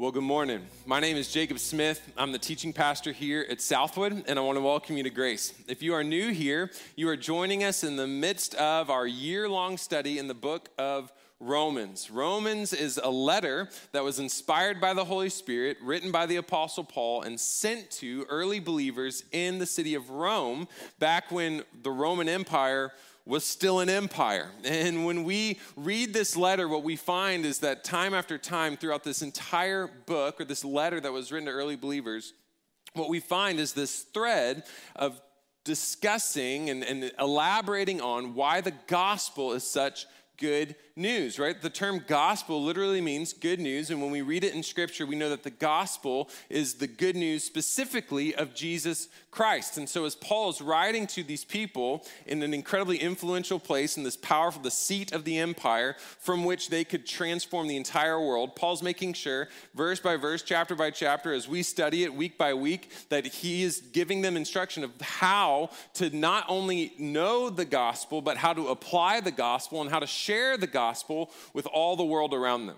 Well, good morning. My name is Jacob Smith. I'm the teaching pastor here at Southwood, and I want to welcome you to Grace. If you are new here, you are joining us in the midst of our year long study in the book of Romans. Romans is a letter that was inspired by the Holy Spirit, written by the Apostle Paul, and sent to early believers in the city of Rome back when the Roman Empire was still an empire. And when we read this letter, what we find is that time after time throughout this entire book or this letter that was written to early believers, what we find is this thread of discussing and, and elaborating on why the gospel is such good news, right? The term gospel literally means good news. And when we read it in scripture, we know that the gospel is the good news specifically of Jesus Christ. And so, as Paul is writing to these people in an incredibly influential place in this powerful, the seat of the empire from which they could transform the entire world, Paul's making sure, verse by verse, chapter by chapter, as we study it week by week, that he is giving them instruction of how to not only know the gospel, but how to apply the gospel and how to share the gospel with all the world around them.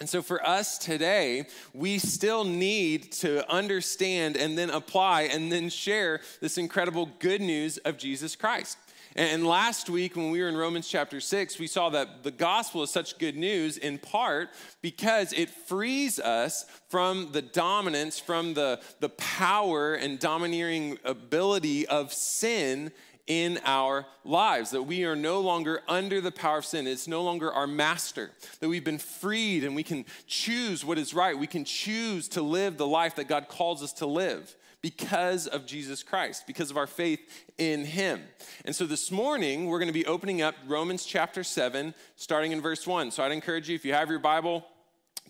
And so, for us today, we still need to understand and then apply and then share this incredible good news of Jesus Christ. And last week, when we were in Romans chapter 6, we saw that the gospel is such good news in part because it frees us from the dominance, from the, the power and domineering ability of sin in our lives, that we are no longer under the power of sin. It's no longer our master, that we've been freed and we can choose what is right. We can choose to live the life that God calls us to live because of Jesus Christ, because of our faith in Him. And so this morning, we're going to be opening up Romans chapter 7, starting in verse 1. So I'd encourage you, if you have your Bible,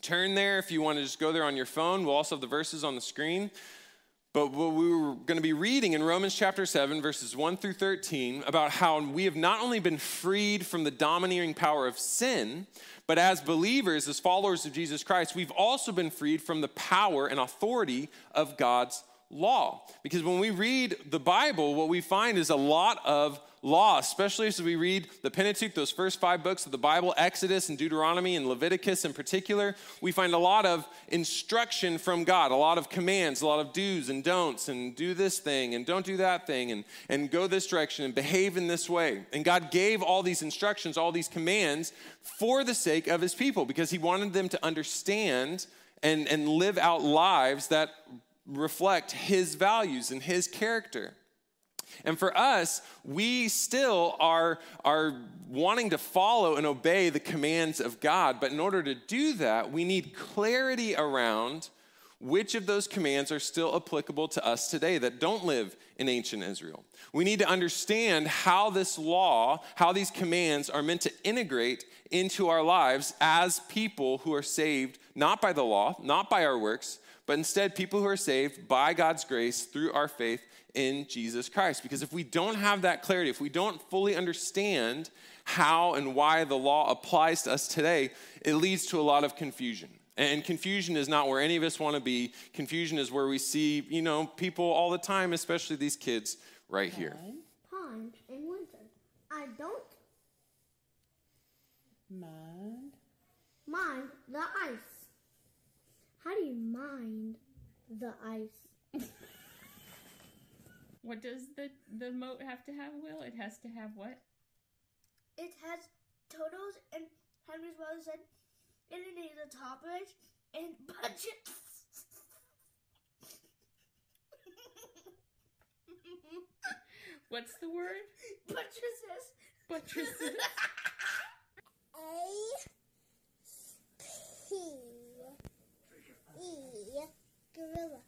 turn there. If you want to just go there on your phone, we'll also have the verses on the screen. But what we were going to be reading in Romans chapter 7, verses 1 through 13, about how we have not only been freed from the domineering power of sin, but as believers, as followers of Jesus Christ, we've also been freed from the power and authority of God's law. Because when we read the Bible, what we find is a lot of law, especially as we read the Pentateuch, those first five books of the Bible, Exodus and Deuteronomy and Leviticus in particular, we find a lot of instruction from God, a lot of commands, a lot of do's and don'ts, and do this thing and don't do that thing, and, and go this direction and behave in this way. And God gave all these instructions, all these commands for the sake of his people because he wanted them to understand and, and live out lives that reflect his values and his character. And for us, we still are, are wanting to follow and obey the commands of God. But in order to do that, we need clarity around which of those commands are still applicable to us today that don't live in ancient Israel. We need to understand how this law, how these commands are meant to integrate into our lives as people who are saved not by the law, not by our works, but instead people who are saved by God's grace through our faith in Jesus Christ. Because if we don't have that clarity, if we don't fully understand how and why the law applies to us today, it leads to a lot of confusion. And confusion is not where any of us want to be. Confusion is where we see, you know, people all the time, especially these kids right here. Pond in winter. I don't mind. Mind the ice. How do you mind the ice? What does the the moat have to have, Will? It has to have what? It has totals and Henry's brother said and it needs a toppers and budget. What's the word? Buttresses. Buttresses. A P E gorilla.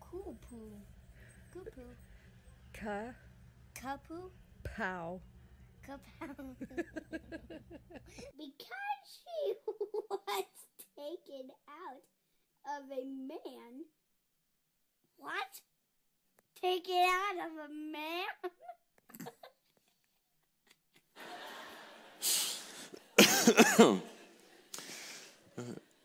Cool poo. Cool poo. Ka Kapu. pow. Kapow. because she was taken out of a man. What? Taken out of a man?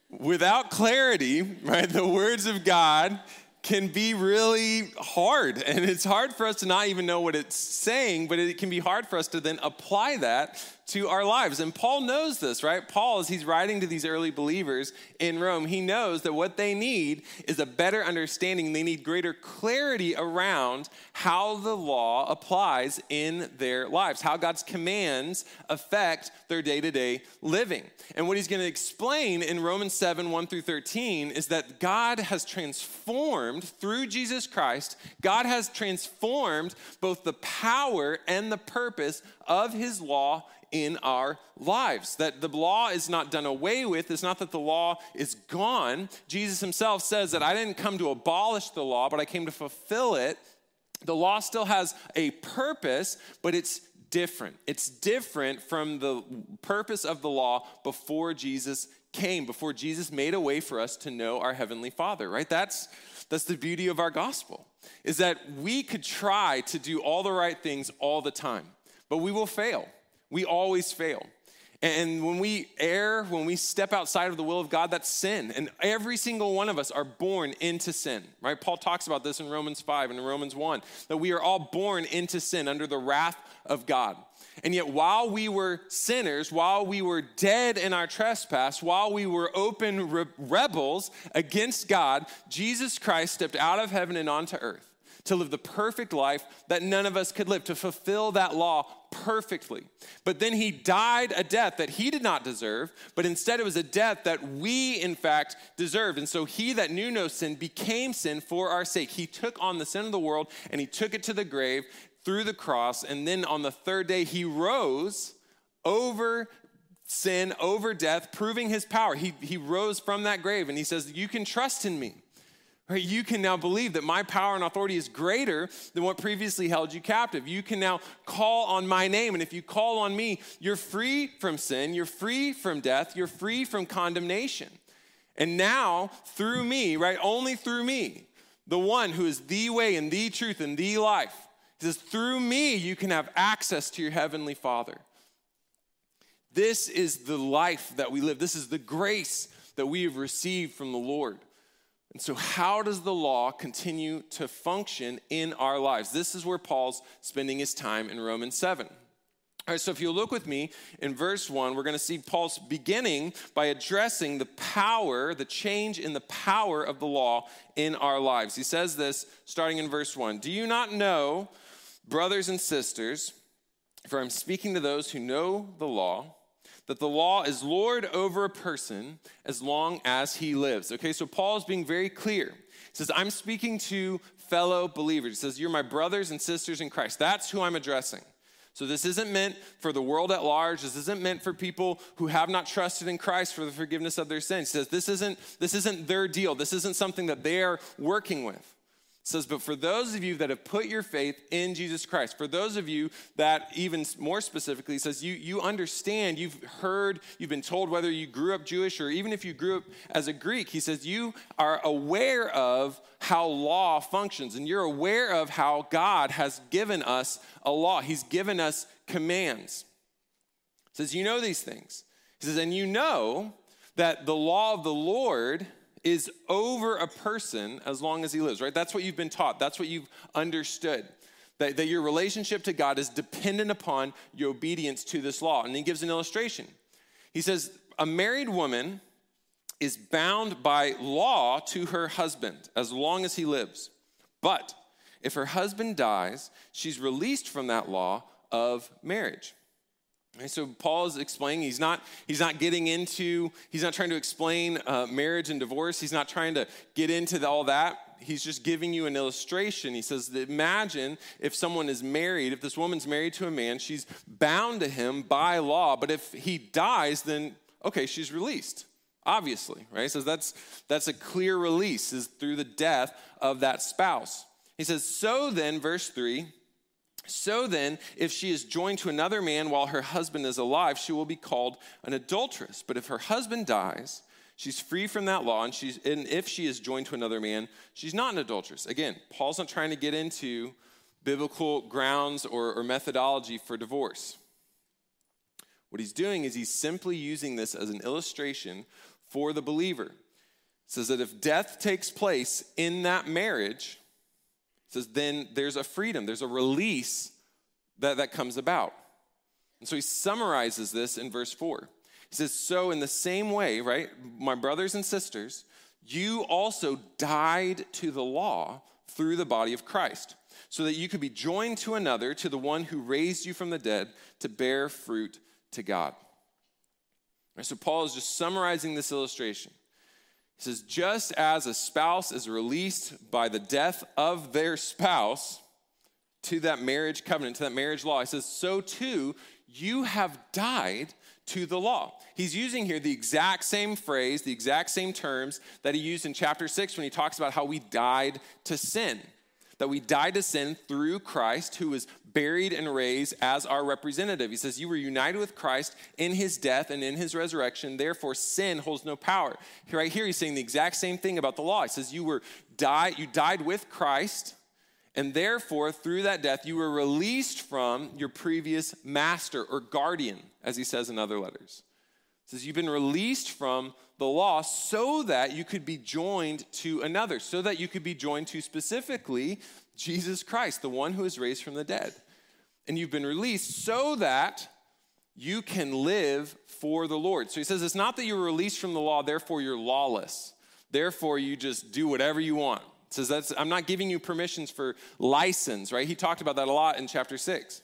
Without clarity, right, the words of God can be really hard. And it's hard for us to not even know what it's saying, but it can be hard for us to then apply that to our lives. And Paul knows this, right? Paul, as he's writing to these early believers in Rome, he knows that what they need is a better understanding. They need greater clarity around how the law applies in their lives, how God's commands affect their day to day living. And what he's going to explain in Romans 7 1 through 13 is that God has transformed through Jesus Christ, God has transformed both the power and the purpose of his law in our lives. That the law is not done away with. It's not that the law is gone. Jesus himself says that I didn't come to abolish the law, but I came to fulfill it. The law still has a purpose, but it's different. It's different from the purpose of the law before Jesus came, before Jesus made a way for us to know our heavenly Father, right? That's that's the beauty of our gospel. Is that we could try to do all the right things all the time, but we will fail. We always fail. And when we err, when we step outside of the will of God, that's sin. And every single one of us are born into sin, right? Paul talks about this in Romans 5 and Romans 1 that we are all born into sin under the wrath of God. And yet, while we were sinners, while we were dead in our trespass, while we were open re- rebels against God, Jesus Christ stepped out of heaven and onto earth to live the perfect life that none of us could live, to fulfill that law perfectly. But then he died a death that he did not deserve, but instead it was a death that we, in fact, deserved. And so he that knew no sin became sin for our sake. He took on the sin of the world and he took it to the grave through the cross. And then on the third day, he rose over sin, over death, proving his power. He, he rose from that grave and he says, You can trust in me. You can now believe that my power and authority is greater than what previously held you captive. You can now call on my name. And if you call on me, you're free from sin, you're free from death, you're free from condemnation. And now, through me, right? Only through me, the one who is the way and the truth and the life, he says, through me, you can have access to your heavenly Father. This is the life that we live. This is the grace that we have received from the Lord. And so, how does the law continue to function in our lives? This is where Paul's spending his time in Romans 7. All right, so if you look with me in verse 1, we're going to see Paul's beginning by addressing the power, the change in the power of the law in our lives. He says this starting in verse 1 Do you not know, brothers and sisters, for I'm speaking to those who know the law? That the law is Lord over a person as long as he lives. Okay, so Paul is being very clear. He says, I'm speaking to fellow believers. He says, You're my brothers and sisters in Christ. That's who I'm addressing. So this isn't meant for the world at large. This isn't meant for people who have not trusted in Christ for the forgiveness of their sins. He says this isn't this isn't their deal. This isn't something that they are working with says, But for those of you that have put your faith in Jesus Christ, for those of you that, even more specifically, says, you, you understand, you've heard, you've been told whether you grew up Jewish or even if you grew up as a Greek, he says, you are aware of how law functions and you're aware of how God has given us a law. He's given us commands. He says, You know these things. He says, And you know that the law of the Lord is over a person as long as he lives, right? That's what you've been taught, that's what you've understood. That, that your relationship to God is dependent upon your obedience to this law. And he gives an illustration. He says, A married woman is bound by law to her husband as long as he lives. But if her husband dies, she's released from that law of marriage. And so Paul is explaining he's not he's not getting into he's not trying to explain uh, marriage and divorce. He's not trying to get into the, all that. He's just giving you an illustration. He says, imagine if someone is married, if this woman's married to a man, she's bound to him by law. But if he dies, then okay, she's released. Obviously, right? Says that's that's a clear release is through the death of that spouse. He says, so then, verse three. So then, if she is joined to another man while her husband is alive, she will be called an adulteress. But if her husband dies, she's free from that law, and, she's, and if she is joined to another man, she's not an adulteress. Again, Paul's not trying to get into biblical grounds or, or methodology for divorce. What he's doing is he's simply using this as an illustration for the believer. It says that if death takes place in that marriage, says then there's a freedom, there's a release that, that comes about. And so he summarizes this in verse 4. He says, So, in the same way, right, my brothers and sisters, you also died to the law through the body of Christ, so that you could be joined to another, to the one who raised you from the dead, to bear fruit to God. Right, so, Paul is just summarizing this illustration. He says, Just as a spouse is released by the death of their spouse to that marriage covenant, to that marriage law, he says, So too, you have died to the law. He's using here the exact same phrase, the exact same terms that he used in chapter 6 when he talks about how we died to sin. That we died to sin through Christ, who was buried and raised as our representative. He says, You were united with Christ in his death and in his resurrection, therefore sin holds no power. Right here, he's saying the exact same thing about the law. He says, You were died, you died with Christ and therefore, through that death, you were released from your previous master or guardian, as he says in other letters. Says you've been released from the law so that you could be joined to another, so that you could be joined to specifically Jesus Christ, the one who is raised from the dead. And you've been released so that you can live for the Lord. So he says it's not that you're released from the law, therefore you're lawless. Therefore, you just do whatever you want says that's i'm not giving you permissions for license right he talked about that a lot in chapter 6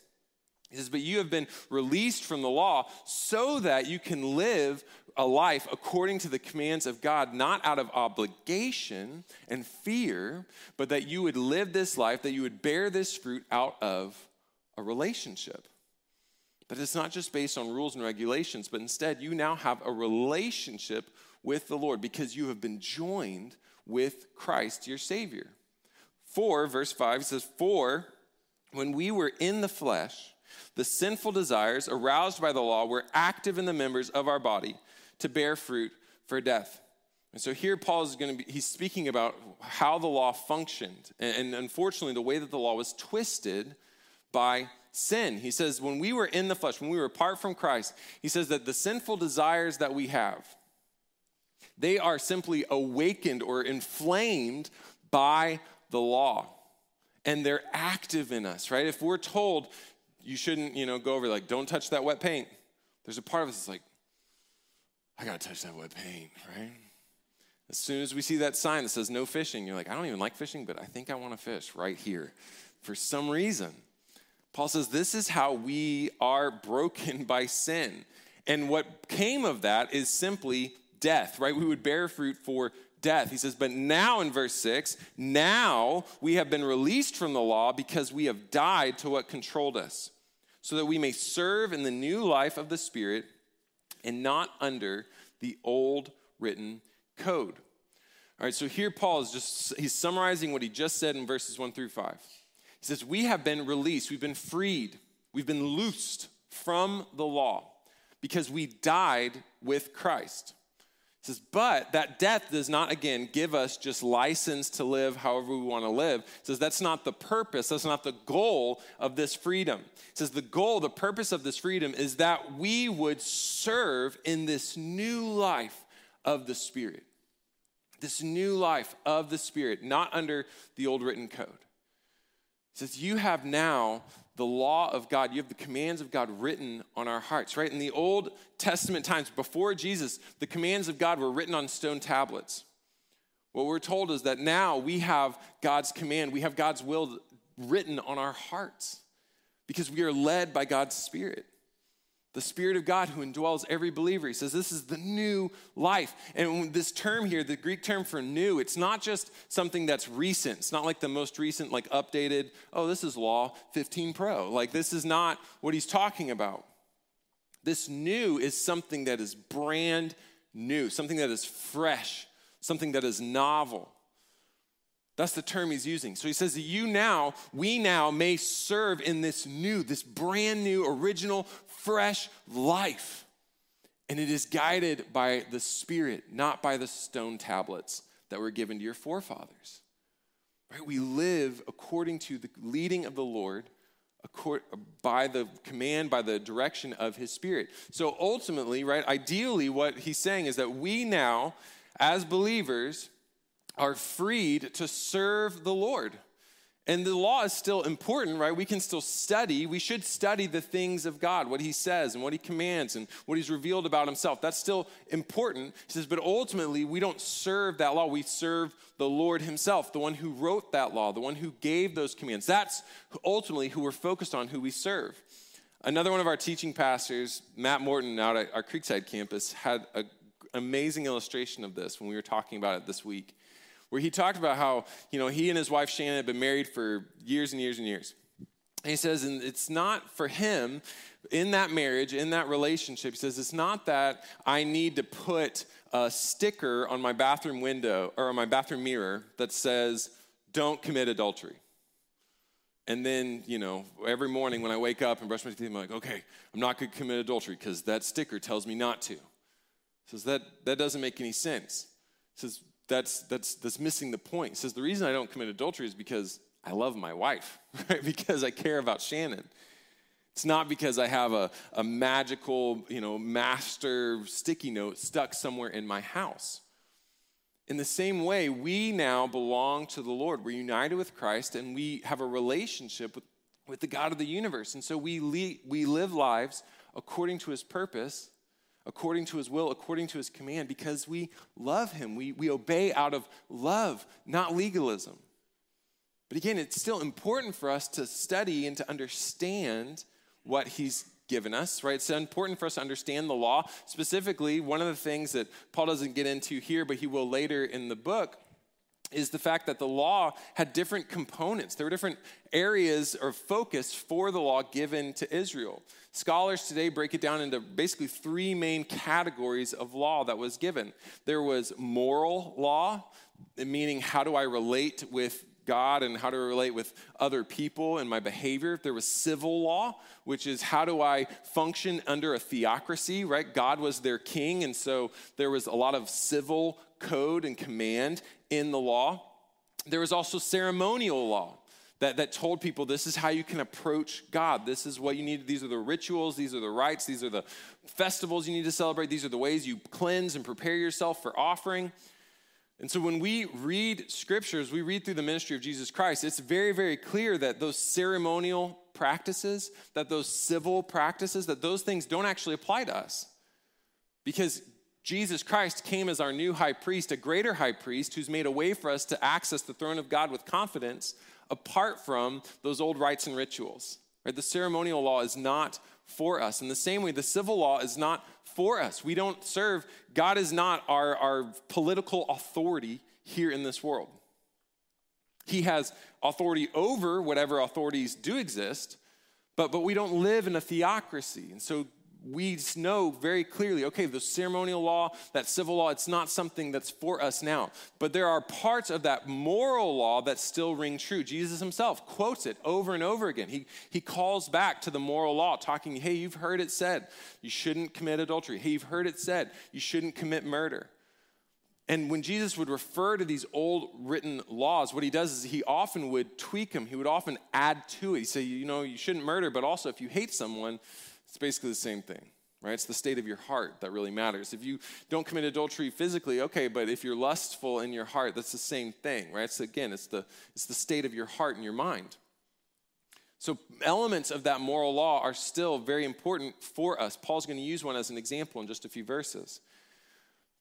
he says but you have been released from the law so that you can live a life according to the commands of god not out of obligation and fear but that you would live this life that you would bear this fruit out of a relationship that it's not just based on rules and regulations but instead you now have a relationship with the lord because you have been joined with Christ your Savior. For, verse 5 says, For when we were in the flesh, the sinful desires aroused by the law were active in the members of our body to bear fruit for death. And so here Paul is going to be, he's speaking about how the law functioned. And unfortunately, the way that the law was twisted by sin. He says, when we were in the flesh, when we were apart from Christ, he says that the sinful desires that we have, they are simply awakened or inflamed by the law. And they're active in us, right? If we're told you shouldn't, you know, go over like, don't touch that wet paint, there's a part of us that's like, I gotta touch that wet paint, right? As soon as we see that sign that says no fishing, you're like, I don't even like fishing, but I think I wanna fish right here for some reason. Paul says this is how we are broken by sin. And what came of that is simply death, right? We would bear fruit for death. He says, but now in verse 6, now we have been released from the law because we have died to what controlled us, so that we may serve in the new life of the Spirit and not under the old written code. All right, so here Paul is just, he's summarizing what he just said in verses 1 through 5. He says, We have been released, we've been freed, we've been loosed from the law because we died with Christ says, but that death does not, again, give us just license to live however we want to live. It says that's not the purpose, that's not the goal of this freedom. It says the goal, the purpose of this freedom is that we would serve in this new life of the Spirit. This new life of the Spirit, not under the old written code. Says, You have now the law of God, you have the commands of God written on our hearts, right? In the Old Testament times, before Jesus, the commands of God were written on stone tablets. What we're told is that now we have God's command, we have God's will written on our hearts because we are led by God's Spirit the Spirit of God who indwells every believer. He says this is the new life. And this term here, the Greek term for new, it's not just something that's recent. It's not like the most recent, like updated, oh, this is Law 15 Pro. Like, this is not what he's talking about. This new is something that is brand new, something that is fresh, something that is novel. That's the term he's using. So he says that you now, we now may serve in this new, this brand new, original, fresh life. And it is guided by the Spirit, not by the stone tablets that were given to your forefathers. Right? We live according to the leading of the Lord, by the command, by the direction of His Spirit. So ultimately, right, ideally, what he's saying is that we now, as believers, are freed to serve the Lord. And the law is still important, right? We can still study. We should study the things of God, what he says and what he commands and what he's revealed about himself. That's still important. He says, but ultimately, we don't serve that law. We serve the Lord himself, the one who wrote that law, the one who gave those commands. That's ultimately who we're focused on, who we serve. Another one of our teaching pastors, Matt Morton, out at our Creekside campus, had an amazing illustration of this when we were talking about it this week where he talked about how, you know, he and his wife Shannon had been married for years and years and years. And he says, and it's not for him in that marriage, in that relationship, he says, it's not that I need to put a sticker on my bathroom window or on my bathroom mirror that says, don't commit adultery. And then, you know, every morning when I wake up and brush my teeth, I'm like, okay, I'm not going to commit adultery because that sticker tells me not to. He says that that doesn't make any sense. He says that's, that's, that's missing the point. He says, The reason I don't commit adultery is because I love my wife, right? Because I care about Shannon. It's not because I have a, a magical, you know, master sticky note stuck somewhere in my house. In the same way, we now belong to the Lord. We're united with Christ and we have a relationship with, with the God of the universe. And so we, le- we live lives according to his purpose according to his will, according to his command, because we love him. We, we obey out of love, not legalism. But again, it's still important for us to study and to understand what he's given us, right? It's important for us to understand the law. Specifically, one of the things that Paul doesn't get into here, but he will later in the book, is the fact that the law had different components. There were different areas or focus for the law given to Israel. Scholars today break it down into basically three main categories of law that was given. There was moral law, meaning how do I relate with God and how to relate with other people and my behavior. There was civil law, which is how do I function under a theocracy, right? God was their king, and so there was a lot of civil code and command in the law. There was also ceremonial law that, that told people this is how you can approach God. This is what you need. These are the rituals, these are the rites, these are the festivals you need to celebrate, these are the ways you cleanse and prepare yourself for offering. And so when we read scriptures, we read through the ministry of Jesus Christ, it's very, very clear that those ceremonial practices, that those civil practices, that those things don't actually apply to us. Because Jesus Christ came as our new high priest, a greater high priest who's made a way for us to access the throne of God with confidence apart from those old rites and rituals. Right? The ceremonial law is not for us. In the same way, the civil law is not for us. We don't serve, God is not our, our political authority here in this world. He has authority over whatever authorities do exist, but, but we don't live in a theocracy. And so we know very clearly okay, the ceremonial law, that civil law, it's not something that's for us now. But there are parts of that moral law that still ring true. Jesus himself quotes it over and over again. He, he calls back to the moral law, talking, hey, you've heard it said you shouldn't commit adultery. Hey, you've heard it said you shouldn't commit murder. And when Jesus would refer to these old written laws, what he does is he often would tweak them. He would often add to it. He'd say, you know, you shouldn't murder, but also if you hate someone, it's basically the same thing, right? It's the state of your heart that really matters. If you don't commit adultery physically, okay, but if you're lustful in your heart, that's the same thing, right? So again, it's the, it's the state of your heart and your mind. So, elements of that moral law are still very important for us. Paul's going to use one as an example in just a few verses.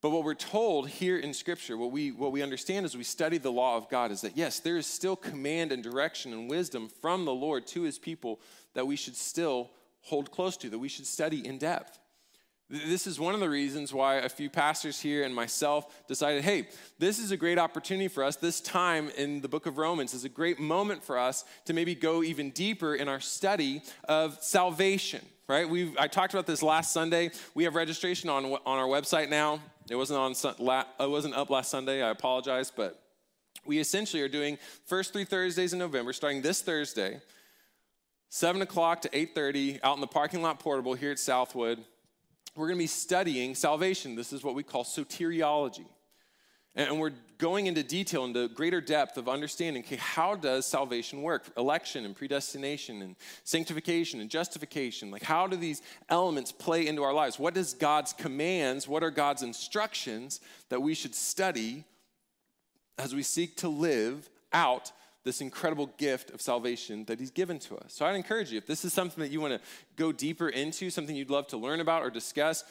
But what we're told here in Scripture, what we, what we understand as we study the law of God, is that yes, there is still command and direction and wisdom from the Lord to his people that we should still hold close to, that we should study in depth. This is one of the reasons why a few pastors here and myself decided hey, this is a great opportunity for us. This time in the book of Romans is a great moment for us to maybe go even deeper in our study of salvation, right? we I talked about this last Sunday. We have registration on, on our website now. It wasn't, on, it wasn't up last Sunday. I apologize, but we essentially are doing first three Thursdays in November, starting this Thursday 7 o'clock to 8.30 out in the parking lot portable here at southwood we're going to be studying salvation. This is what we call soteriology. And we're going into detail into greater depth of understanding okay how does salvation work? Election and predestination and sanctification and justification. Like how do these elements play into our lives? What does god's commands what are god's instructions that we should study as we seek to live out this incredible gift of salvation that He's given to us. So I'd encourage you, if this is something that you want to go deeper into, something you'd love to learn about or discuss,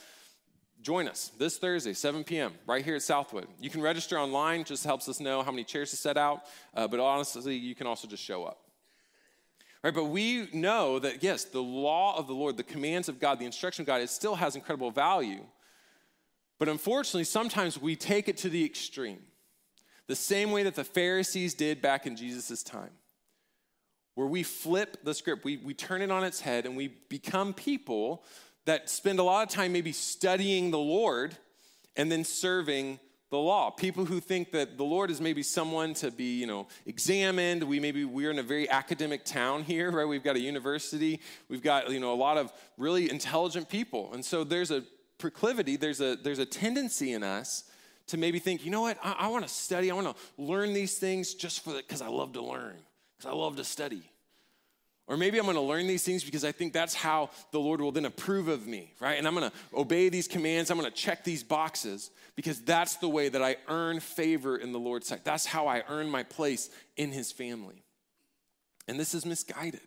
join us this Thursday, 7 p.m., right here at Southwood. You can register online, just helps us know how many chairs to set out, uh, but honestly, you can also just show up. Right, but we know that yes, the law of the Lord, the commands of God, the instruction of God, it still has incredible value. But unfortunately, sometimes we take it to the extreme, the same way that the Pharisees did back in Jesus' time, where we flip the script, we, we turn it on its head, and we become people that spend a lot of time maybe studying the Lord and then serving the law. People who think that the Lord is maybe someone to be, you know, examined. We maybe we're in a very academic town here, right? We've got a university. We've got, you know, a lot of really intelligent people. And so there's a proclivity, there's a there's a tendency in us to maybe think, you know what, I, I want to study, I want to learn these things just for because I love to learn, because I love to study. Or maybe I'm to learn these things because I think that's how the Lord will then approve of me, right? And I'm to obey these commands. I'm to check these boxes because that's the way that I earn favor in the Lord's sight. That's how I earn my place in His family. And this is misguided.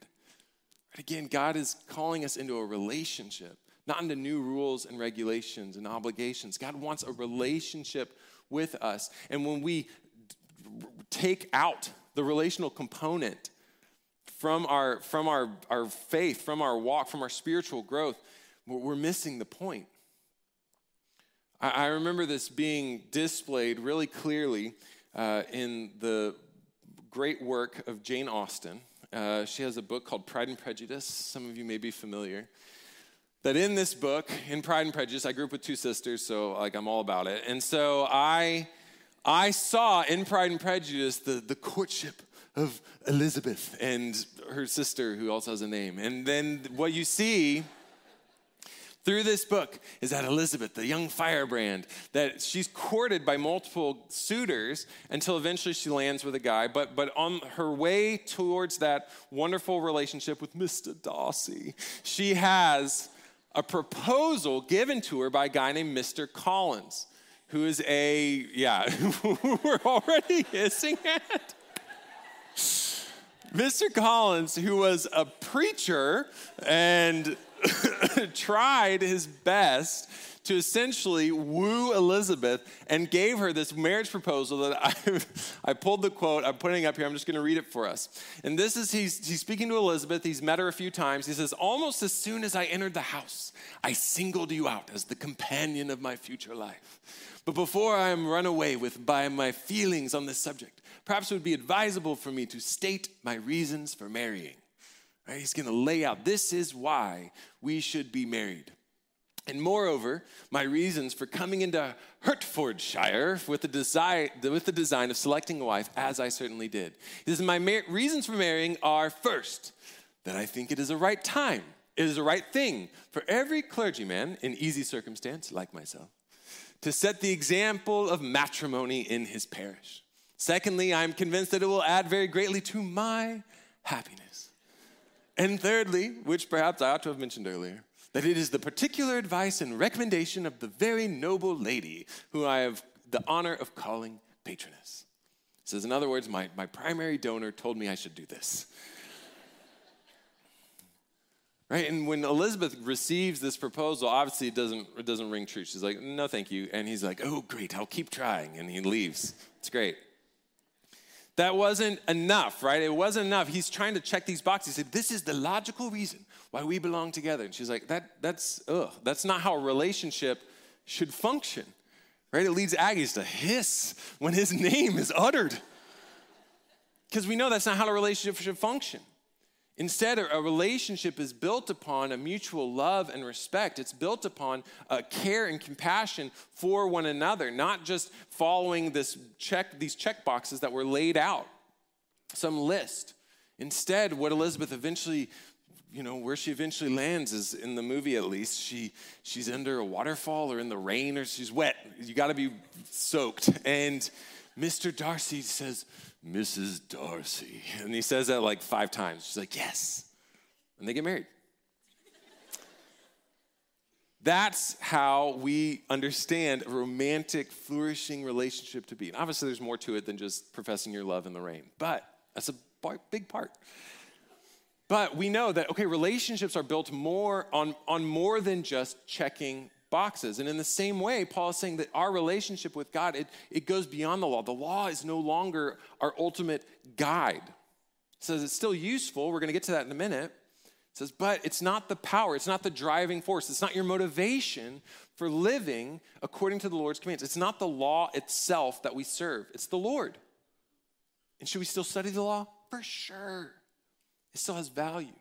Again, God is calling us into a relationship not into new rules and regulations and obligations. God wants a relationship with us. And when we take out the relational component from our from our, our faith, from our walk, from our spiritual growth, we're missing the point. I, I remember this being displayed really clearly uh, in the great work of Jane Austen. Uh, she has a book called Pride and Prejudice. Some of you may be familiar that in this book, in Pride and Prejudice, I grew up with two sisters, so like I'm all about it. And so I, I saw in Pride and Prejudice the, the courtship of Elizabeth and her sister, who also has a name. And then what you see through this book is that Elizabeth, the young firebrand, that she's courted by multiple suitors until eventually she lands with a guy. But, but on her way towards that wonderful relationship with Mr. Darcy, she has a proposal given to her by a guy named Mr. Collins, who is a, yeah, we're already hissing at. Mr. Collins, who was a preacher and tried his best to essentially woo Elizabeth and gave her this marriage proposal that I, I pulled the quote, I'm putting up here, I'm just going to read it for us. And this is, he's, he's speaking to Elizabeth, he's met her a few times. He says, Almost as soon as I entered the house, I singled you out as the companion of my future life. But before I am run away with by my feelings on this subject, perhaps it would be advisable for me to state my reasons for marrying. Right? He's going to lay out this is why we should be married. And moreover, my reasons for coming into Hertfordshire with the, design, with the design of selecting a wife, as I certainly did. He says, My mar- reasons for marrying are first, that I think it is a right time, it is a right thing for every clergyman in easy circumstance, like myself, to set the example of matrimony in his parish. Secondly, I'm convinced that it will add very greatly to my happiness. And thirdly, which perhaps I ought to have mentioned earlier, that it is the particular advice and recommendation of the very noble lady who I have the honor of calling patroness. says, in other words, my, my primary donor told me I should do this. right? And when Elizabeth receives this proposal, obviously it doesn't, it doesn't ring true. She's like, no, thank you. And he's like, oh, great, I'll keep trying. And he leaves. It's great. That wasn't enough, right? It wasn't enough. He's trying to check these boxes. He said, This is the logical reason why we belong together. And she's like, that, that's, ugh, that's not how a relationship should function, right? It leads Aggies to hiss when his name is uttered. Because we know that's not how a relationship should function. Instead, a relationship is built upon a mutual love and respect. It's built upon care and compassion for one another, not just following this check, these check boxes that were laid out, some list. Instead, what Elizabeth eventually you know where she eventually lands is in the movie at least. She she's under a waterfall or in the rain or she's wet. You got to be soaked. And mr darcy says mrs darcy. And he says that like five times. She's like yes. And they get married. That's how we understand a romantic flourishing relationship to be. And obviously there's more to it than just professing your love in the rain. But That's a big part. But we know that, okay, relationships are built more on, on more than just checking boxes. And in the same way, Paul is saying that our relationship with God, it, it goes beyond the law. The law is no longer our ultimate guide. It says it's still useful. We're going to get to that in a minute. It says, but it's not the power, it's not the driving force, it's not your motivation for living according to the Lord's commands. It's not the law itself that we serve, it's the Lord. And should we still study the law? For sure. It still has value.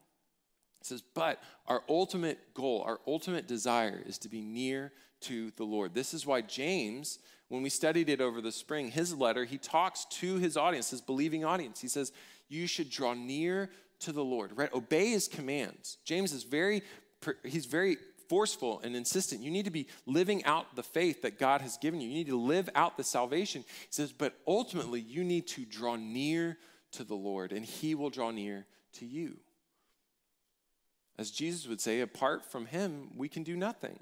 It says, but our ultimate goal, our ultimate desire is to be near to the Lord. This is why James, when we studied it over the spring, his letter, he talks to his audience, his believing audience. He says, You should draw near to the Lord, right? Obey his commands. James is very, he's very forceful and insistent. You need to be living out the faith that God has given you. You need to live out the salvation. He says, but ultimately, you need to draw near to the Lord, and he will draw near to you. As Jesus would say, apart from him, we can do nothing.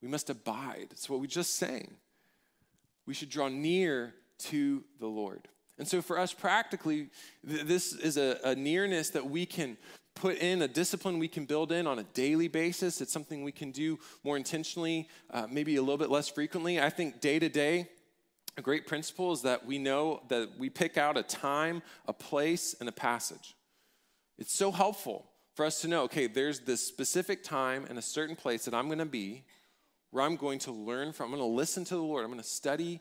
We must abide. It's what we just sang. We should draw near to the Lord. And so, for us practically, this is a, a, nearness that we can put in, a discipline we can build in on a daily basis. It's something we can do more intentionally, uh, maybe a little bit less frequently. I think day to day, a great principle is that we know that we pick out a time, a place, and a passage. It's so helpful for us to know okay, there's this specific time and a certain place that I'm going to be where I'm going to learn from. I'm going to listen to the Lord. I'm going to study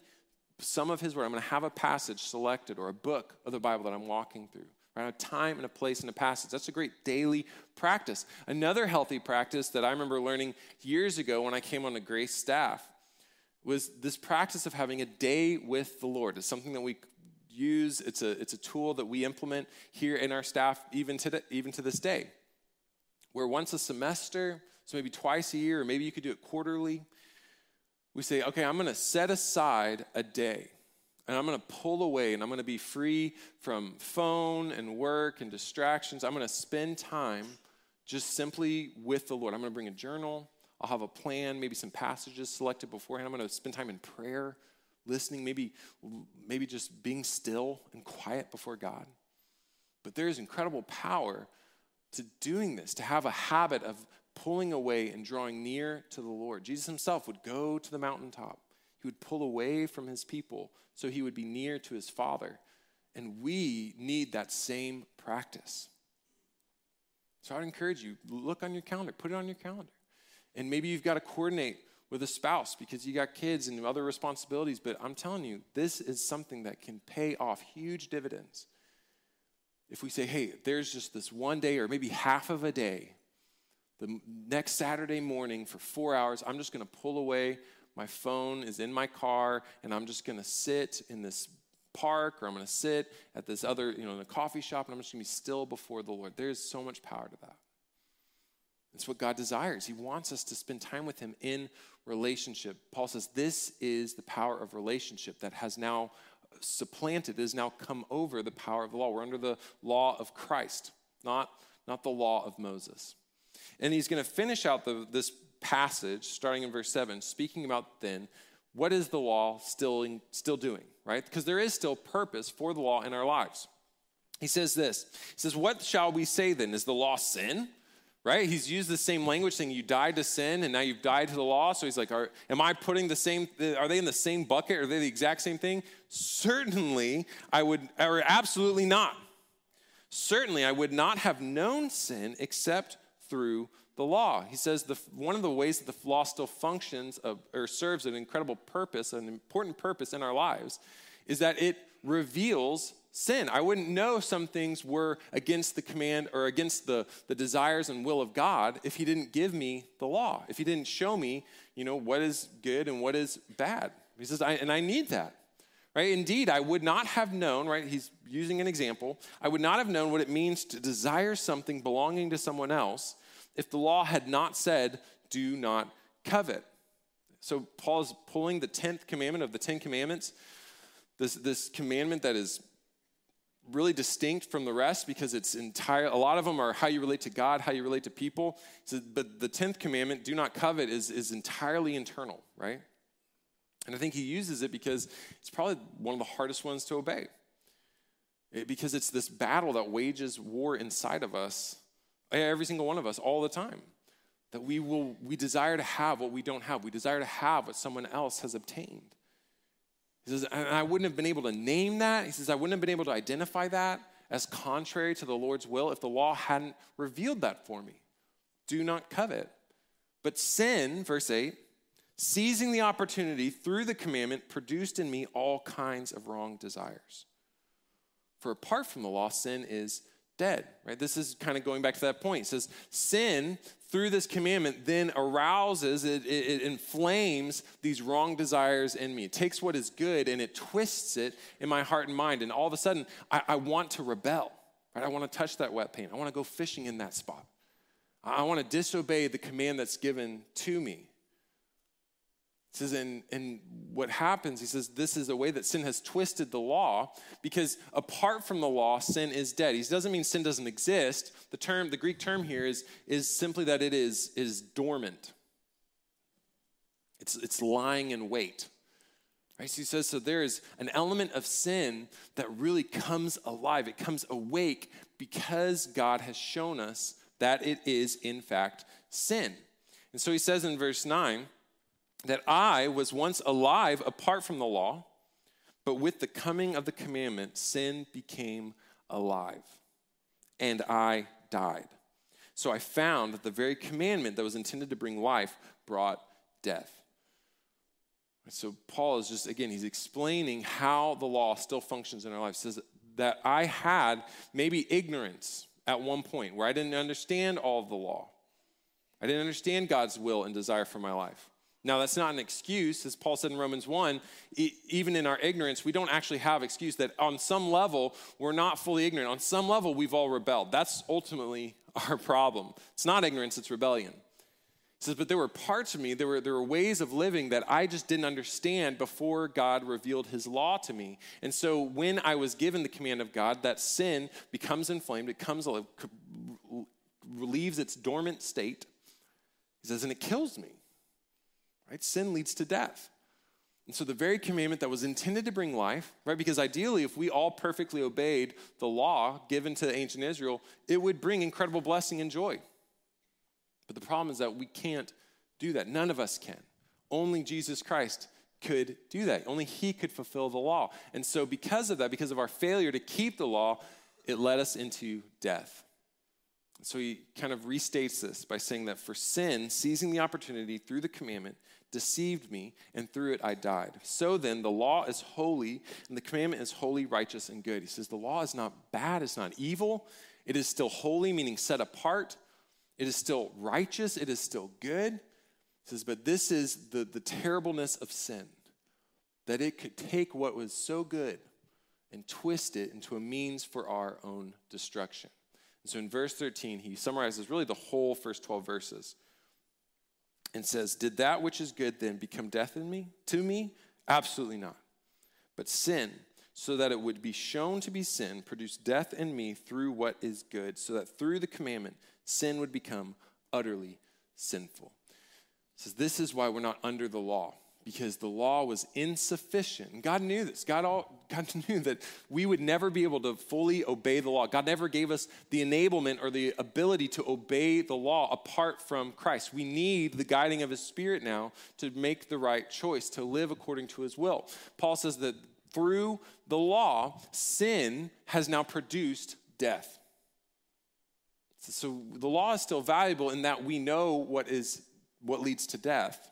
some of His Word. I'm going to have a passage selected or a book of the Bible that I'm walking through. Right? A time and a place and a passage. That's a great daily practice. Another healthy practice that I remember learning years ago when I came on the Grace staff was this practice of having a day with the Lord. It's something that we use. It's a, it's a tool that we implement here in our staff even to, the, even to this day. Where once a semester, so maybe twice a year, or maybe you could do it quarterly, we say, okay, I'm going to set aside a day and I'm going to pull away and I'm going to be free from phone and work and distractions. I'm going to spend time just simply with the Lord. I'm going to bring a journal. I'll have a plan, maybe some passages selected beforehand. I'm going to spend time in prayer, listening, maybe, maybe just being still and quiet before God. But there is incredible power to doing this, to have a habit of pulling away and drawing near to the Lord. Jesus himself would go to the mountaintop, he would pull away from his people so he would be near to his Father. And we need that same practice. So I'd encourage you look on your calendar, put it on your calendar. And maybe you've got to coordinate with a spouse because you got kids and other responsibilities, but I'm telling you, this is something that can pay off huge dividends. If we say, hey, there's just this one day or maybe half of a day, the next Saturday morning for four hours, I'm just going to pull away my phone is in my car, and I'm just going to sit in this park or I'm going to sit at this other, you know, in a coffee shop, and I'm just going to be still before the Lord. There's so much power to that. It's what God desires. He wants us to spend time with Him in relationship. Paul says this is the power of relationship that has now supplanted, has now come over the power of the law. We're under the law of Christ, not, not the law of Moses. And he's going to finish out the, this passage, starting in verse 7, speaking about then, what is the law still, in, still doing, right? Because there is still purpose for the law in our lives. He says this He says, What shall we say then? Is the law sin? Right? He's used the same language saying you died to sin and now you've died to the law. So he's like, are, Am I putting the same, are they in the same bucket? Are they the exact same thing? Certainly, I would, or absolutely not. Certainly, I would not have known sin except through the law. He says the, one of the ways that the law still functions of, or serves an incredible purpose, an important purpose in our lives, is that it reveals sin. I wouldn't know some things were against the command or against the, the desires and will of God if He didn't give me the law, if He didn't show me, you know, what is good and what is bad. He says, I, and I need that. Right? Indeed, I would not have known, right? He's using an example. I would not have known what it means to desire something belonging to someone else if the law had not said, do not covet. So Paul's pulling the 10th commandment of the 10 commandments, this, this commandment that is really distinct from the rest because it's entire a lot of them are how you relate to god how you relate to people so, but the 10th commandment do not covet is, is entirely internal right and i think he uses it because it's probably one of the hardest ones to obey It- because it's this battle that wages war inside of us, eh, every single one of us, all the time. That we will, we desire to have what we don't have. We desire to have what someone else has obtained. He says, and I wouldn't have been able to name that. He says, I wouldn't have been able to identify that as contrary to the Lord's will if the law hadn't revealed that for me. Do not covet. But sin, verse 8, seizing the opportunity through the commandment, produced in me all kinds of wrong desires. For apart from the law, sin is dead, right? This is kind of going back to that point. It says, sin through this commandment then arouses, it, it, it, inflames these wrong desires in me. It takes what is good and it twists it in my heart and mind. And all of a sudden, I, I want to rebel, right? I want to touch that wet paint. I want to go fishing in that spot. I want to disobey the command that's given to me. It says, and, and what happens, he says, this is a way that sin has twisted the law because apart from the law, sin is dead. He doesn't mean sin doesn't exist. The term, the Greek term here is, is simply that it is, is dormant. It's, it's lying in wait. Right? So he says, so there is an element of sin that really comes alive. It comes awake because God has shown us that it is, in fact, sin. And so he says in verse 9, that I was once alive apart from the law, but with the coming of the commandment, sin became alive, and I died. So I found that the very commandment that was intended to bring life brought death. So Paul is just, again, he's explaining how the law still functions in our life. He says that I had maybe ignorance at one point where I didn't understand all of the law. I didn't understand God's will and desire for my life. Now, that's not an excuse. As Paul said in Romans 1, e- even in our ignorance, we don't actually have excuse that on some level, we're not fully ignorant. On some level, we've all rebelled. That's ultimately our problem. It's not ignorance, it's rebellion. He says, but there were parts of me, there were, there were ways of living that I just didn't understand before God revealed his law to me. And so when I was given the command of God, that sin becomes inflamed, it comes, relieves its dormant state. He says, and it kills me. Right? Sin leads to death. And so the very commandment that was intended to bring life, right? Because ideally, if we all perfectly obeyed the law given to ancient Israel, it would bring incredible blessing and joy. But the problem is that we can't do that. None of us can. Only Jesus Christ could do that. Only He could fulfill the law. And so, because of that, because of our failure to keep the law, it led us into death. So he kind of restates this by saying that for sin, seizing the opportunity through the commandment, deceived me, and through it I died. So then, the law is holy, and the commandment is holy, righteous, and good. He says the law is not bad, it's not evil. It is still holy, meaning set apart. It is still righteous, it is still good. He says, but this is the, the terribleness of sin, that it could take what was so good and twist it into a means for our own destruction. And so in verse 13, he summarizes really the whole first 12 verses and says, Did that which is good then become death in me? To me? Absolutely not. But sin, so that it would be shown to be sin, produced death in me through what is good, so that through the commandment, sin would become utterly sinful. Says, This is why we're not under the law because the law was insufficient. God knew this. God, all, God knew that we would never be able to fully obey the law. God never gave us the enablement or the ability to obey the law apart from Christ. We need the guiding of His Spirit now to make the right choice, to live according to His will. Paul says that through the law, sin has now produced death. So the law is still valuable in that we know what is what leads to death.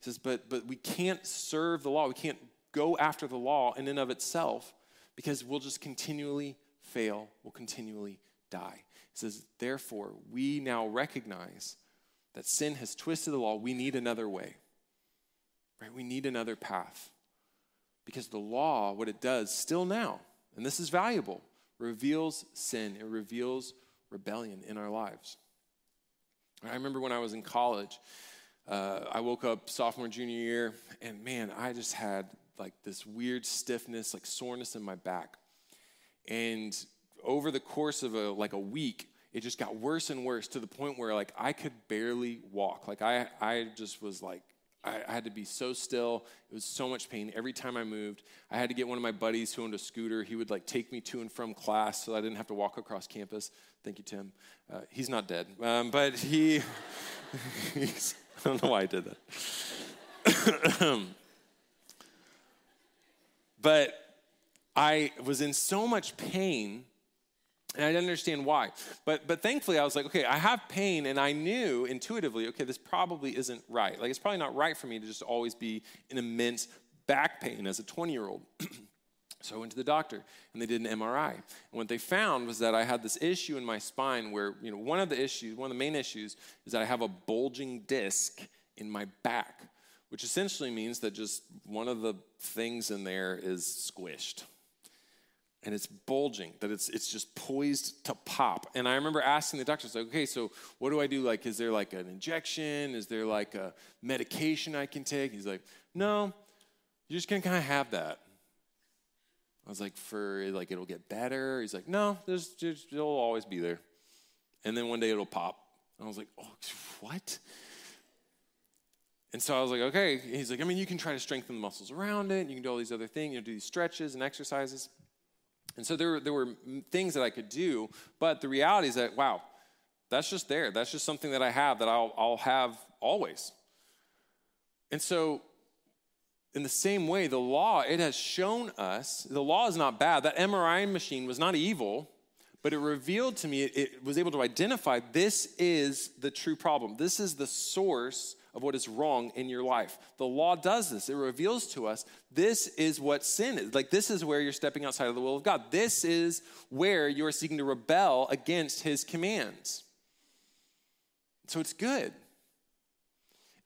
He says, but, but we can't serve the law. We can't go after the law in and of itself because we'll just continually fail. We'll continually die. He says, therefore, we now recognize that sin has twisted the law. We need another way, right? We need another path because the law, what it does still now, and this is valuable, reveals sin. It reveals rebellion in our lives. I remember when I was in college, uh, I woke up sophomore, junior year, and man, I just had like this weird stiffness, like soreness in my back. And over the course of a like a week, it just got worse and worse to the point where like I could barely walk. Like I, I just was like I, I had to be so still. It was so much pain every time I moved. I had to get one of my buddies who owned a scooter. He would like take me to and from class so I didn't have to walk across campus. Thank you, Tim. Uh, he's not dead, um, but he. I don't know why I did that. but I was in so much pain and I didn't understand why. But, but thankfully, I was like, okay, I have pain, and I knew intuitively, okay, this probably isn't right. Like, it's probably not right for me to just always be in immense back pain as a 20 year old. so I went to the doctor, and they did an MRI. And what they found was that I had this issue in my spine where, you know, one of the issues, one of the main issues, is that I have a bulging disc in my back, which essentially means that just one of the things in there is squished and it's bulging, that it's, it's just poised to pop. And I remember asking the doctor, like, okay, so what do I do? Like, is there like an injection? Is there like a medication I can take? He's like, no, you're just gonna kind of have that. I was like, for like it'll get better. He's like, no, there's just, it'll always be there. And then one day it'll pop. And I was like, oh, what? And so I was like, okay. He's like, I mean, you can try to strengthen the muscles around it. You can do all these other things. You know, do these stretches and exercises. And so there, there were things that I could do, but the reality is that, wow, that's just there. That's just something that I have that I'll, I'll have always. And so, in the same way, the law, it has shown us, the law is not bad. That MRI machine was not evil, but it revealed to me, it, was able to identify this is the true problem. This is the source of what is wrong in your life. The law does this. It reveals to us this is what sin is. Like, this is where you're stepping outside of the will of God. This is where you are seeking to rebel against his commands. So it's good.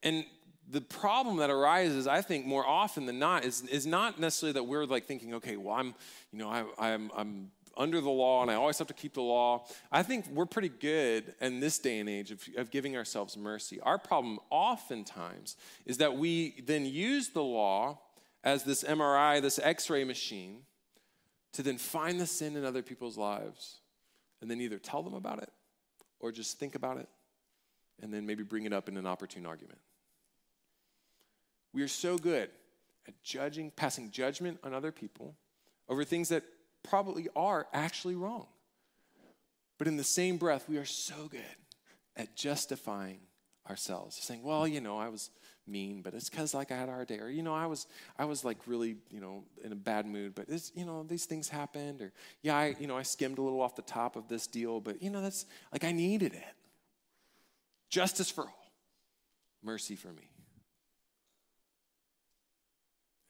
And the problem that arises, I think, more often than not, is, is not necessarily that we're like thinking, okay, well, I'm, you know, I, I'm, I'm under the law and I always have to keep the law. I think we're pretty good in this day and age of, of giving ourselves mercy. Our problem oftentimes is that we then use the law as this MRI, this x ray machine, to then find the sin in other people's lives and then either tell them about it or just think about it and then maybe bring it up in an opportune argument. We are so good at judging, passing judgment on other people over things that probably are actually wrong. But in the same breath, we are so good at justifying ourselves, saying, well, you know, I was mean, but it's because like I had a hard day, or you know, I was I was like really, you know, in a bad mood, but it's you know, these things happened, or yeah, I you know, I skimmed a little off the top of this deal, but you know, that's like I needed it. Justice for all, mercy for me.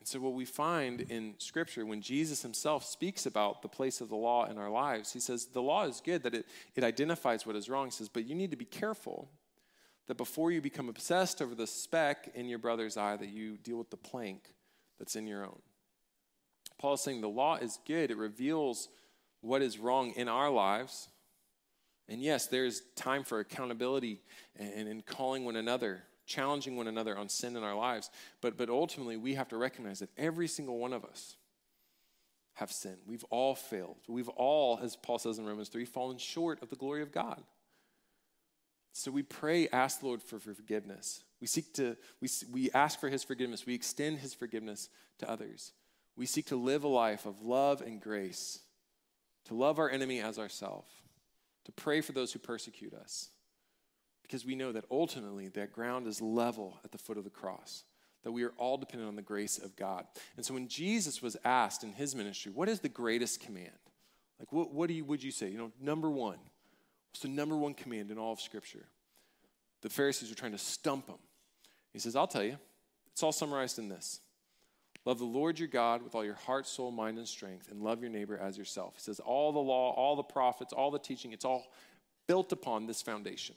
And so, what we find in Scripture, when Jesus himself speaks about the place of the law in our lives, he says, The law is good, that it, it identifies what is wrong. He says, But you need to be careful that before you become obsessed over the speck in your brother's eye, that you deal with the plank that's in your own. Paul is saying the law is good, it reveals what is wrong in our lives. And yes, there's time for accountability and, and calling one another challenging one another on sin in our lives. But, but ultimately, we have to recognize that every single one of us have sinned. We've all failed. We've all, as Paul says in Romans 3, fallen short of the glory of God. So we pray, ask the Lord for forgiveness. We seek to, we, we ask for his forgiveness. We extend his forgiveness to others. We seek to live a life of love and grace, to love our enemy as ourselves, to pray for those who persecute us because we know that ultimately that ground is level at the foot of the cross, that we are all dependent on the grace of God. And so when Jesus was asked in his ministry, what is the greatest command? Like, what, what do you, would you say? You know, number one. What's the number one command in all of Scripture? The Pharisees are trying to stump him. He says, I'll tell you. It's all summarized in this. Love the Lord your God with all your heart, soul, mind, and strength, and love your neighbor as yourself. He says, all the law, all the prophets, all the teaching, it's all built upon this foundation.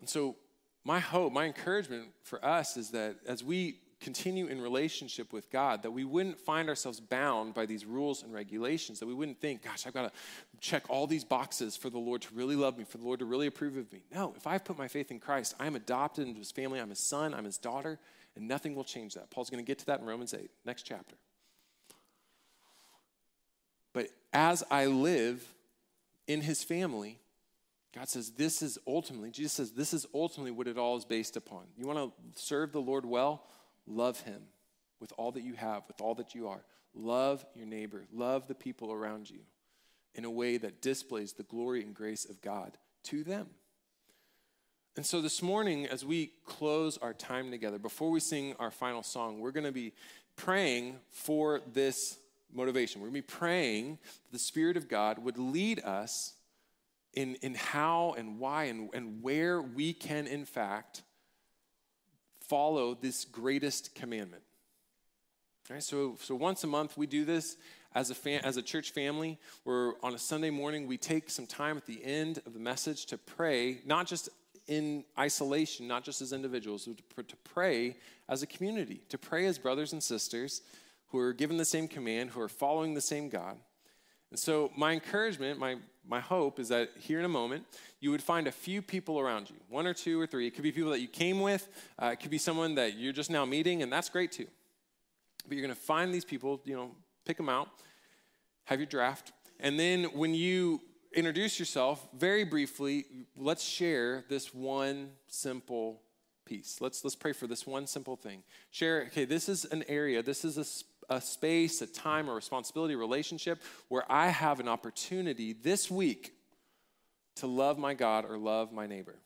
And so, my hope, my encouragement for us is that as we continue in relationship with God, that we wouldn't find ourselves bound by these rules and regulations, that we wouldn't think, gosh, I've got to check all these boxes for the Lord to really love me, for the Lord to really approve of me. No, if I've put my faith in Christ, I'm adopted into his family, I'm his son, I'm his daughter, and nothing will change that. Paul's going to get to that in Romans 8, next chapter. But as I live in his family, God says this is ultimately, Jesus says this is ultimately what it all is based upon. You want to serve the Lord well? Love him with all that you have, with all that you are. Love your neighbor, love the people around you in a way that displays the glory and grace of God to them. And so this morning, as we close our time together, before we sing our final song, we're going to be praying for this motivation. We're going to be praying that the Spirit of God would lead us in, in how and why and, and where we can, in fact, follow this greatest commandment. All right, so, so once a month we do this as a, fam- as a church family, where on a Sunday morning we take some time at the end of the message to pray, not just in isolation, not just as individuals, but to pray as a community, to pray as brothers and sisters who are given the same command, who are following the same God. And so, my encouragement, my, my hope is that here in a moment, you would find a few people around you one or two or three. It could be people that you came with, uh, it could be someone that you're just now meeting, and that's great too. But you're going to find these people, you know, pick them out, have your draft, and then when you introduce yourself very briefly, let's share this one simple piece. Let's let's pray for this one simple thing. Share, okay, this is an area, this is a, a space, a time, a responsibility, a relationship where I have an opportunity this week to love my God or love my neighbor.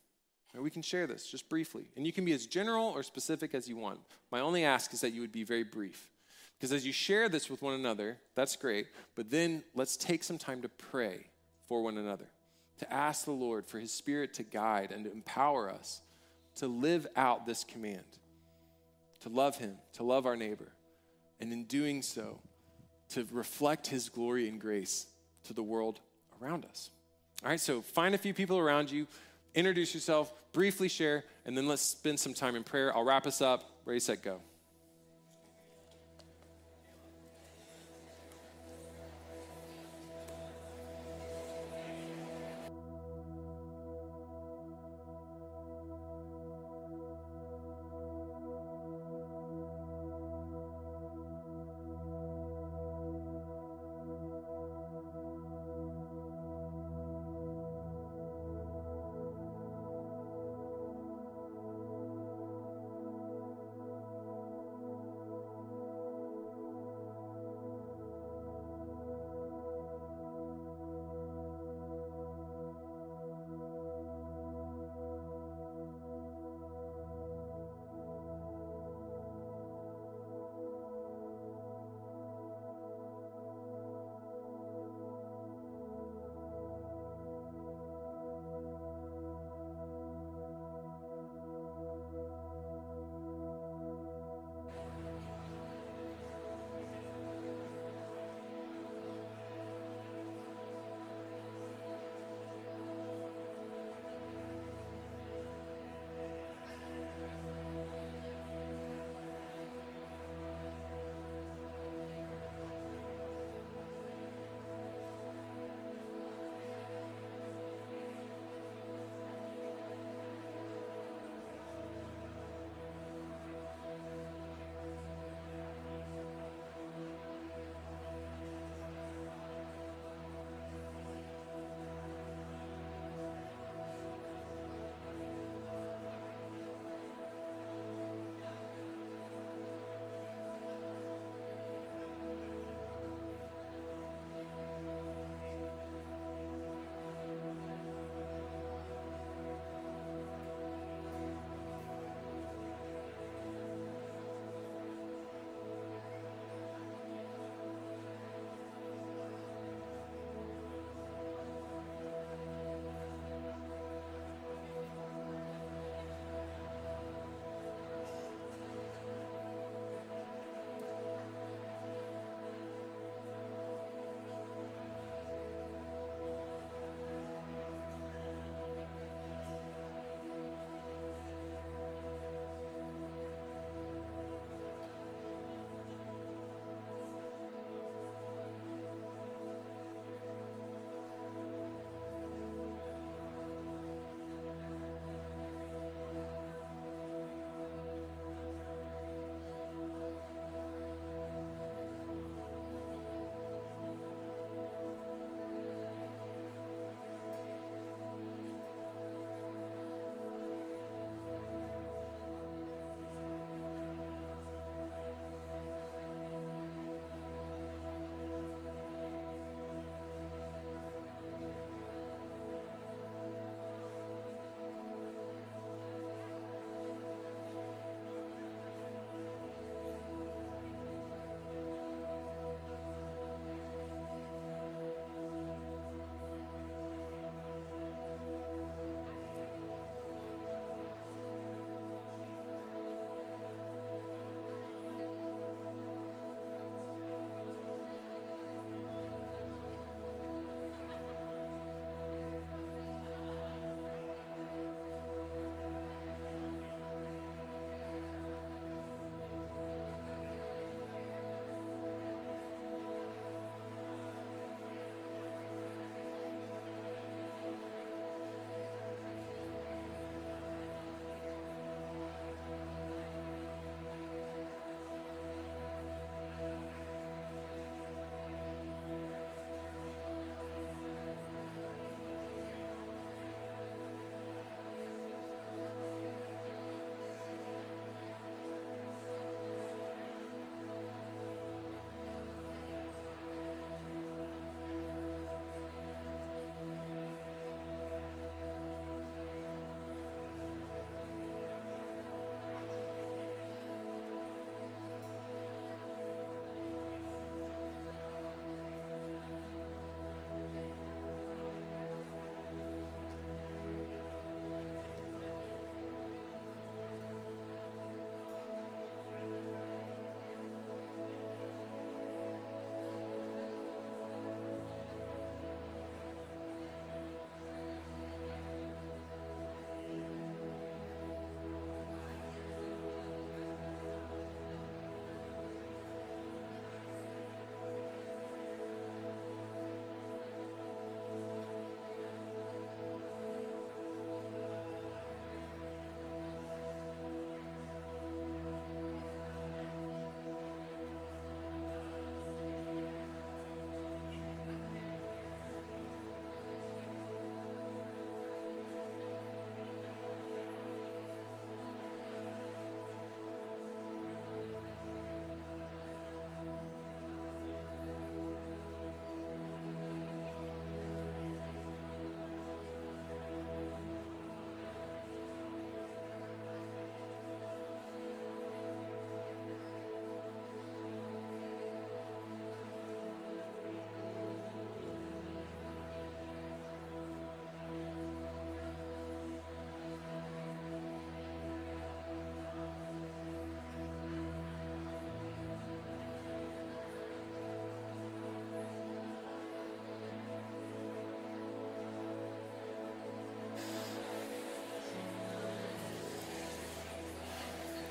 And we can share this just briefly. And you can be as general or specific as you want. My only ask is that you would be very brief. Because as you share this with one another, that's great. But then let's take some time to pray for one another, to ask the Lord for his spirit to guide and to empower us to live out this command, to love him, to love our neighbor, and in doing so, to reflect his glory and grace to the world around us. All right, so find a few people around you, introduce yourself, briefly share, and then let's spend some time in prayer. I'll wrap us up. Ready, set, go.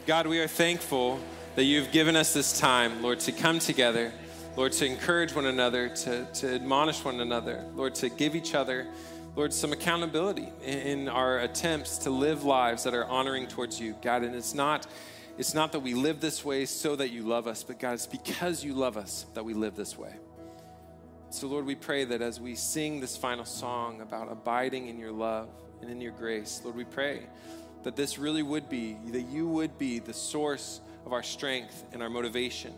God, we are thankful that you've given us this time, Lord, to come together, Lord, to encourage one another, to, to admonish one another, Lord, to give each other, Lord, some accountability in, in our attempts to live lives that are honoring towards you, God. And it's not. It's not that we live this way so that you love us, but God, it's because you love us that we live this way. So, Lord, we pray that as we sing this final song about abiding in your love and in your grace, Lord, we pray that this really would be, that you would be the source of our strength and our motivation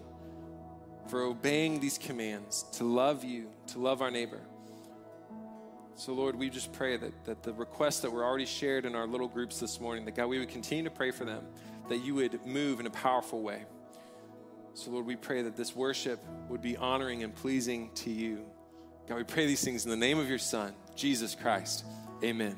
for obeying these commands to love you, to love our neighbor. So, Lord, we just pray that, that the requests that were already shared in our little groups this morning, that God, we would continue to pray for them, that you would move in a powerful way. So, Lord, we pray that this worship would be honoring and pleasing to you. God, we pray these things in the name of your Son, Jesus Christ. Amen.